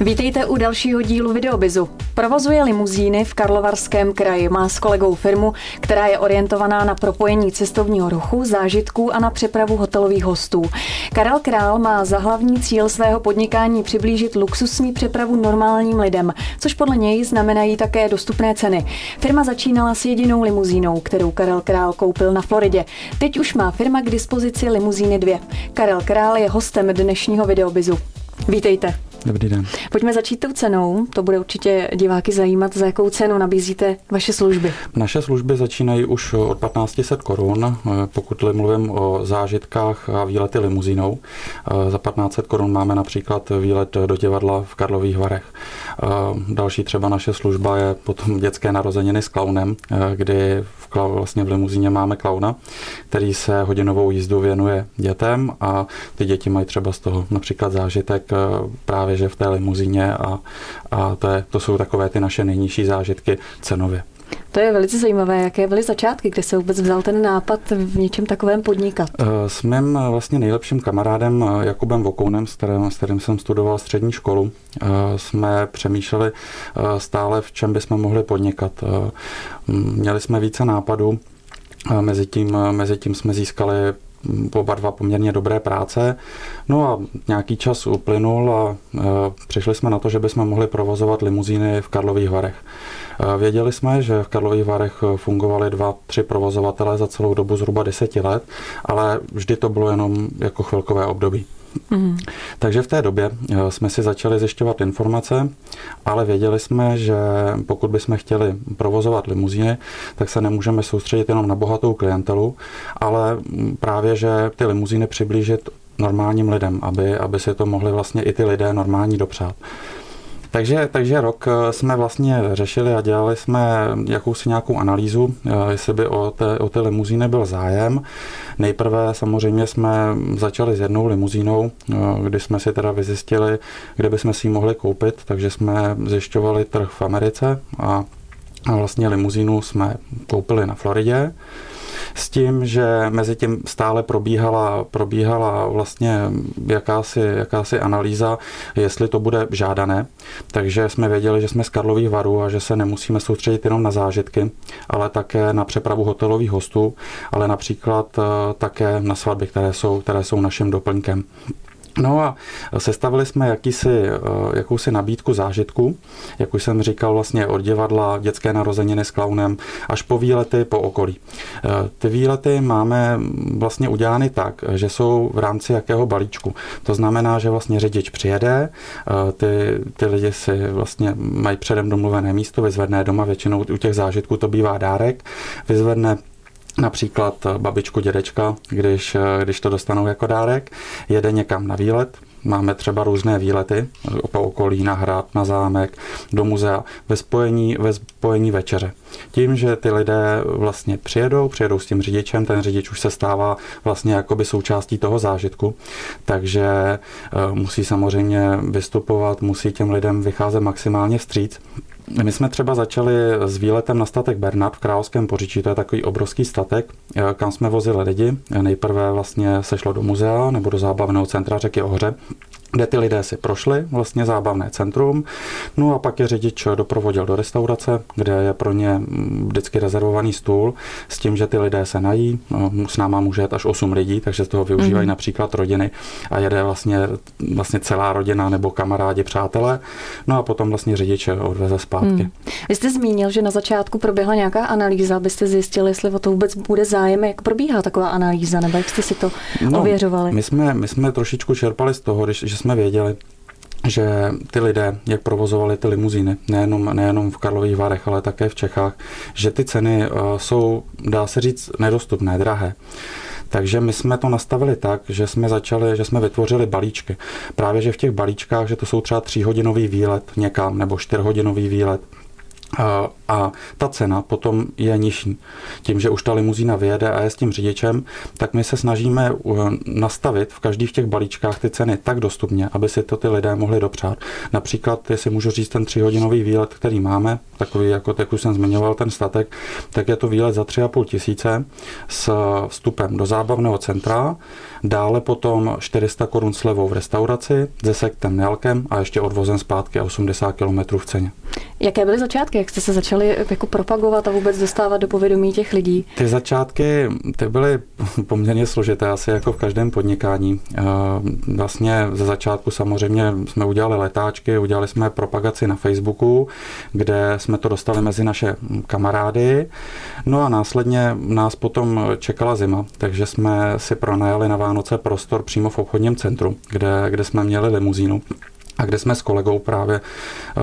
Vítejte u dalšího dílu Videobizu. Provozuje limuzíny v Karlovarském kraji. Má s kolegou firmu, která je orientovaná na propojení cestovního ruchu, zážitků a na přepravu hotelových hostů. Karel Král má za hlavní cíl svého podnikání přiblížit luxusní přepravu normálním lidem, což podle něj znamenají také dostupné ceny. Firma začínala s jedinou limuzínou, kterou Karel Král koupil na Floridě. Teď už má firma k dispozici limuzíny dvě. Karel Král je hostem dnešního Videobizu. Vítejte. Dobrý den. Pojďme začít tou cenou. To bude určitě diváky zajímat, za jakou cenu nabízíte vaše služby. Naše služby začínají už od 1500 korun, pokud mluvím o zážitkách a výlety limuzínou. Za 1500 korun máme například výlet do divadla v Karlových Varech. Další třeba naše služba je potom dětské narozeniny s klaunem, kdy v, vlastně v limuzíně máme klauna, který se hodinovou jízdu věnuje dětem a ty děti mají třeba z toho například zážitek právě že v té limuzíně a, a to, je, to jsou takové ty naše nejnižší zážitky cenově. To je velice zajímavé. Jaké byly začátky, kde se vůbec vzal ten nápad v něčem takovém podnikat? Eh, s mým eh, vlastně nejlepším kamarádem eh, Jakubem Vokounem, s kterým, s kterým jsem studoval střední školu, jsme přemýšleli stále, v čem bychom mohli podnikat. Měli jsme více nápadů, Mezitím, mezitím jsme získali oba dva poměrně dobré práce. No a nějaký čas uplynul a e, přišli jsme na to, že bychom mohli provozovat limuzíny v Karlových Varech. E, věděli jsme, že v Karlových Varech fungovali dva, tři provozovatele za celou dobu zhruba deseti let, ale vždy to bylo jenom jako chvilkové období. Mm. Takže v té době eh, jsme si začali zjišťovat informace, ale věděli jsme, že pokud bychom chtěli provozovat limuzíny, tak se nemůžeme soustředit jenom na bohatou klientelu, ale právě, že ty limuzíny přiblížit normálním lidem, aby, aby si to mohli vlastně i ty lidé normální dopřát. Takže, takže rok eh, jsme vlastně řešili a dělali jsme jakousi nějakou analýzu, eh, jestli by o té, o té limuzíny byl zájem. Nejprve samozřejmě jsme začali s jednou limuzínou, eh, kdy jsme si teda vyzjistili, kde bychom si ji mohli koupit, takže jsme zjišťovali trh v Americe a vlastně limuzínu jsme koupili na Floridě s tím, že mezi tím stále probíhala, probíhala vlastně jakási, jakási analýza, jestli to bude žádané. Takže jsme věděli, že jsme z Karlových varů a že se nemusíme soustředit jenom na zážitky, ale také na přepravu hotelových hostů, ale například eh, také na svatby, které jsou, které jsou naším doplňkem. No a sestavili jsme jakýsi, eh, jakousi nabídku zážitku, jak už jsem říkal, vlastně od divadla, dětské narozeniny s klaunem, až po výlety po okolí. Eh, ty výlety máme vlastně udělány tak, že jsou v rámci jakého balíčku. To znamená, že vlastně řidič přijede, eh, ty, ty lidi si vlastně mají předem domluvené místo, vyzvedne doma, většinou u těch zážitků to bývá dárek, vyzvedne například babičku, dědečka, když, když to dostanou jako dárek, jede někam na výlet, Máme třeba různé výlety po okolí, na hrad, na zámek, do muzea, ve spojení, ve spojení večeře. Tím, že ty lidé vlastně přijedou, přijedou s tím řidičem, ten řidič už se stává vlastně jakoby součástí toho zážitku, takže eh, musí samozřejmě vystupovat, musí těm lidem vycházet maximálně vstříc. My jsme třeba začali s výletem na statek Bernard v Královském poříčí, to je takový obrovský statek, eh, kam jsme vozili lidi. Nejprve vlastně se šlo do muzea nebo do zábavného centra řeky Ohře, kde ty lidé si prošli vlastně zábavné centrum, no a pak je řidič doprovodil do restaurace, kde je pro ně vždycky rezervovaný stůl s tím, že ty lidé se nají, no, s náma může jet až 8 lidí, takže z toho využívají mm. například rodiny a jede vlastně, vlastně celá rodina nebo kamarádi, přátelé, no a potom vlastně řidič odveze zpátky. Mm. Vy jste zmínil, že na začátku proběhla nějaká analýza, abyste zjistili, jestli o to vůbec bude zájem, jak probíhá taková analýza, nebo jak jste si to no, ověřovali? My jsme, my jsme trošičku čerpali z toho, když, že jsme věděli, že ty lidé, jak provozovali ty limuzíny, nejenom, nejenom v Karlových Varech, ale také v Čechách, že ty ceny eh, jsou, dá se říct, nedostupné, drahé. Takže my jsme to nastavili tak, že jsme začali, že jsme vytvořili balíčky. Právě, že v těch balíčkách, že to jsou třeba tříhodinový výlet někam nebo čtyřhodinový výlet, a ta cena potom je nižší. Tím, že už ta limuzína vyjede a je s tím řidičem, tak my se snažíme nastavit v každých těch balíčkách ty ceny tak dostupně, aby si to ty lidé mohli dopřát. Například, jestli můžu říct ten tříhodinový výlet, který máme, takový, jako jak už jsem zmiňoval, ten statek, tak je to výlet za 3,5 tisíce s vstupem do zábavného centra, dále potom 400 korun slevou v restauraci, se sektem Nelkem a ještě odvozem zpátky a 80 km v ceně. Jaké byly začátky? Jak jste se začali jako propagovat a vůbec dostávat do povědomí těch lidí? Ty začátky ty byly poměrně složité, asi jako v každém podnikání. Vlastně ze začátku samozřejmě jsme udělali letáčky, udělali jsme propagaci na Facebooku, kde jsme to dostali mezi naše kamarády. No a následně nás potom čekala zima, takže jsme si pronajali na Vánoce prostor přímo v obchodním centru, kde, kde jsme měli limuzínu a kde jsme s kolegou právě eh,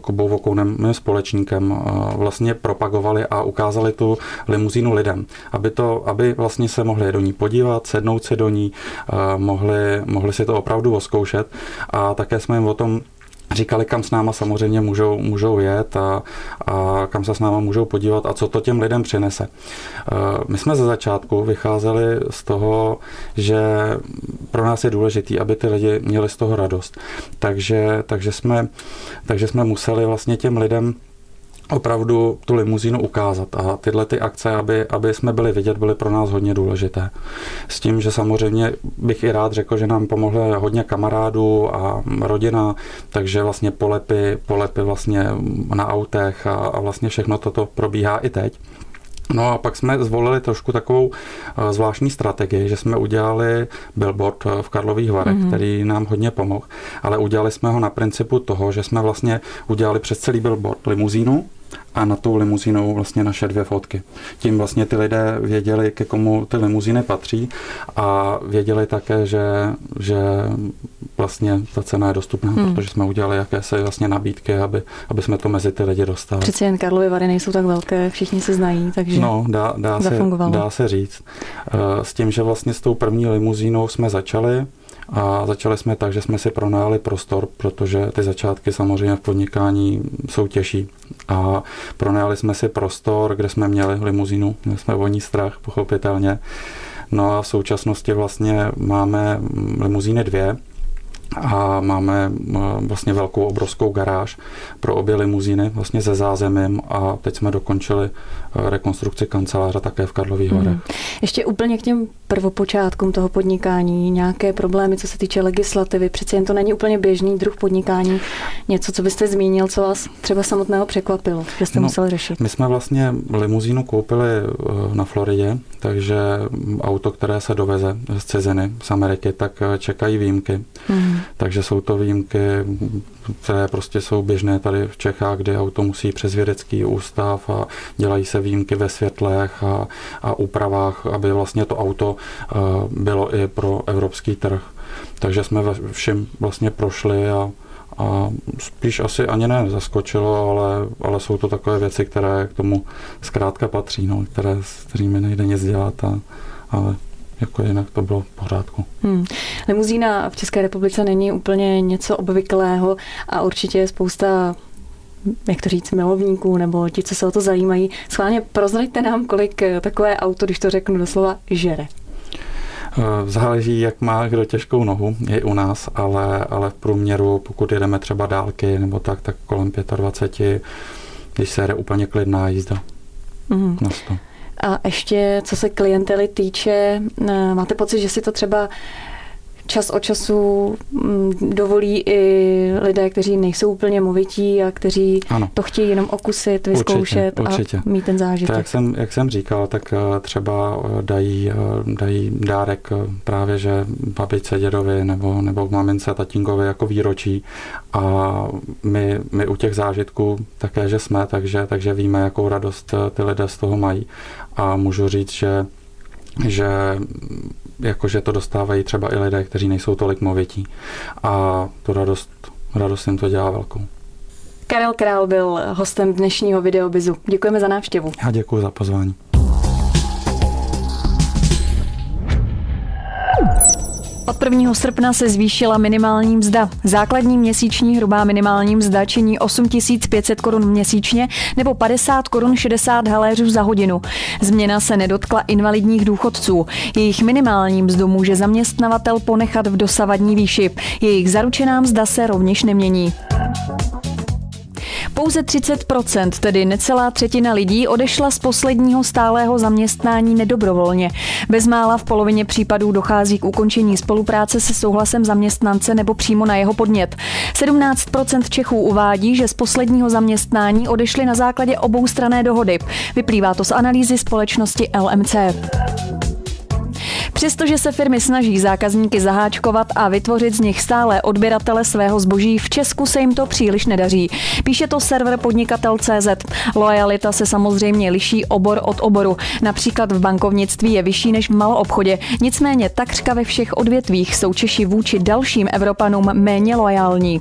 Kubou Vokounem, mým společníkem, eh, vlastně propagovali a ukázali tu limuzínu lidem, aby, to, aby vlastně se mohli do ní podívat, sednout si do ní, eh, mohli, mohli si to opravdu oskoušet a také jsme jim o tom říkali, kam s náma samozřejmě můžou, můžou jet a, a kam se s náma můžou podívat a co to těm lidem přinese. E, my jsme ze začátku vycházeli z toho, že pro nás je důležité, aby ty lidi měli z toho radost. Takže, takže, jsme, takže jsme museli vlastně těm lidem opravdu tu limuzínu ukázat. A tyhle ty akce, aby, aby jsme byli vidět, byly pro nás hodně důležité. S tím, že samozřejmě bych i rád řekl, že nám pomohlo hodně kamarádů a rodina, takže vlastně polepy, polepy vlastně na autech a, a vlastně všechno toto probíhá i teď. No a pak jsme zvolili trošku takovou eh, zvláštní strategii, že jsme udělali billboard eh, v Karlových Varech, mm-hmm. který nám hodně pomohl, ale udělali jsme ho na principu toho, že jsme vlastně udělali přes celý billboard limuzínu, a na tou limuzínou vlastně naše dvě fotky. Tím vlastně ty lidé věděli, ke komu ty limuzíny patří a věděli také, že, že vlastně ta cena je dostupná, hmm. protože jsme udělali jakési vlastně nabídky, aby, aby jsme to mezi ty lidi dostali. Přeci jen Karlovy Vary nejsou tak velké, všichni se znají, takže no, dá, dá, se, dá se říct. Eh, s tím, že vlastně s tou první limuzínou jsme začali, a začali jsme tak, že jsme si pronájali prostor, protože ty začátky samozřejmě v podnikání jsou těžší. A pronajali jsme si prostor, kde jsme měli limuzínu, měli jsme o ní strach, pochopitelně. No a v současnosti vlastně máme limuzíny dvě, a máme eh, vlastně velkou obrovskou garáž pro obě limuzíny vlastně ze zázemím a teď jsme dokončili eh, rekonstrukci kanceláře také v Karlových Horech. Mm. Ještě úplně k těm prvopočátkům toho podnikání, nějaké problémy, co se týče legislativy, přeci jen to není úplně běžný druh podnikání. Něco, co byste zmínil, co vás třeba samotného překvapilo, že jste no, musel řešit? My jsme vlastně limuzínu koupili eh, na Floridě, takže auto, které se doveze z ciziny, z Ameriky, tak čekají výjimky. Mm. Takže jsou to výjimky, které prostě jsou běžné tady v Čechách, kde auto musí přes vědecký ústav a dělají se výjimky ve světlech a, a úpravách, aby vlastně to auto eh, bylo i pro evropský trh. Takže jsme všem vlastně prošli a, a spíš asi ani ne zaskočilo, ale, ale jsou to takové věci, které k tomu zkrátka patří, no, které, s kterými nejde nic dělat, a, ale jako jinak to bylo v pořádku. Hmm. Limuzína v České republice není úplně něco obvyklého a určitě je spousta jak to říct, milovníků nebo ti, co se o to zajímají. Schválně prozraďte nám, kolik takové auto, když to řeknu doslova, žere. Eh, záleží, jak má kdo těžkou nohu, je u nás, ale, ale v průměru, pokud jedeme třeba dálky nebo tak, tak kolem 25, když se jde úplně klidná jízda mm. na 100. A ještě, co se klientely týče, eh, máte pocit, že si to třeba čas od času mm, dovolí i lidé, kteří nejsou úplně movití a kteří ano. to chtějí jenom okusit, vyzkoušet určitě, určitě. a mít ten zážitek. Tak jak jsem, jak jsem říkal, tak eh, třeba eh, dají, dají dárek právě, že babice, dědovi nebo, nebo mamince, tatínkovi jako výročí a my, my u těch zážitků také, že jsme, takže, takže víme, jakou radost ty lidé z toho mají a můžu říct, že že jakože to dostávají třeba i lidé, kteří nejsou tolik movití. A tu radost, radost jim to dělá velkou. Karel Král byl hostem dnešního videobizu. Děkujeme za návštěvu. Já děkuji za pozvání. 1. srpna se zvýšila minimální mzda. Základní měsíční hrubá minimální mzda činí 8500 korun měsíčně nebo 50 korun 60 haléřů za hodinu. Změna se nedotkla invalidních důchodců. Jejich minimální mzdu může zaměstnavatel ponechat v dosavadní výši. Jejich zaručená mzda se rovněž nemění. Pouze 30%, tedy necelá třetina lidí, odešla z posledního stálého zaměstnání nedobrovolně. Bezmála v polovině případů dochází k ukončení spolupráce se souhlasem zaměstnance nebo přímo na jeho podnět. 17% Čechů uvádí, že z posledního zaměstnání odešli na základě oboustrané dohody. Vyplývá to z analýzy společnosti LMC. Přestože se firmy snaží zákazníky zaháčkovat a vytvořit z nich stále odběratele svého zboží, v Česku se jim to příliš nedaří. Píše to server podnikatel.cz. Lojalita se samozřejmě liší obor od oboru. Například v bankovnictví je vyšší než v maloobchodě. Nicméně takřka ve všech odvětvích jsou Češi vůči dalším Evropanům méně lojální.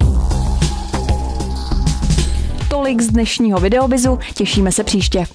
Tolik z dnešního videobizu, těšíme se příště.